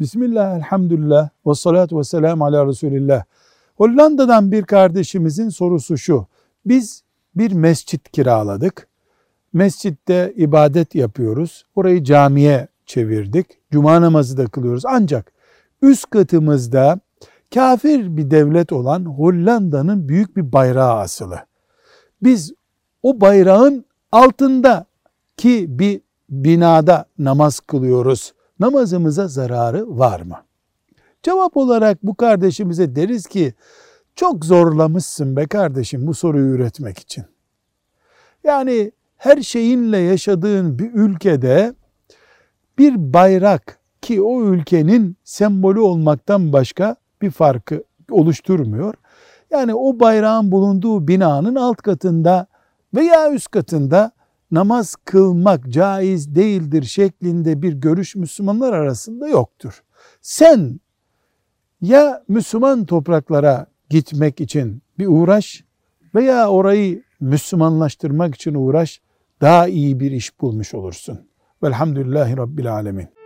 Bismillah, elhamdülillah, ve salatu ve selamu ala Resulillah. Hollanda'dan bir kardeşimizin sorusu şu. Biz bir mescit kiraladık. Mescitte ibadet yapıyoruz. Orayı camiye çevirdik. Cuma namazı da kılıyoruz. Ancak üst katımızda kafir bir devlet olan Hollanda'nın büyük bir bayrağı asılı. Biz o bayrağın altında ki bir binada namaz kılıyoruz. Namazımıza zararı var mı? Cevap olarak bu kardeşimize deriz ki çok zorlamışsın be kardeşim bu soruyu üretmek için. Yani her şeyinle yaşadığın bir ülkede bir bayrak ki o ülkenin sembolü olmaktan başka bir farkı oluşturmuyor. Yani o bayrağın bulunduğu binanın alt katında veya üst katında namaz kılmak caiz değildir şeklinde bir görüş Müslümanlar arasında yoktur. Sen ya Müslüman topraklara gitmek için bir uğraş veya orayı Müslümanlaştırmak için uğraş daha iyi bir iş bulmuş olursun. Velhamdülillahi Rabbil Alemin.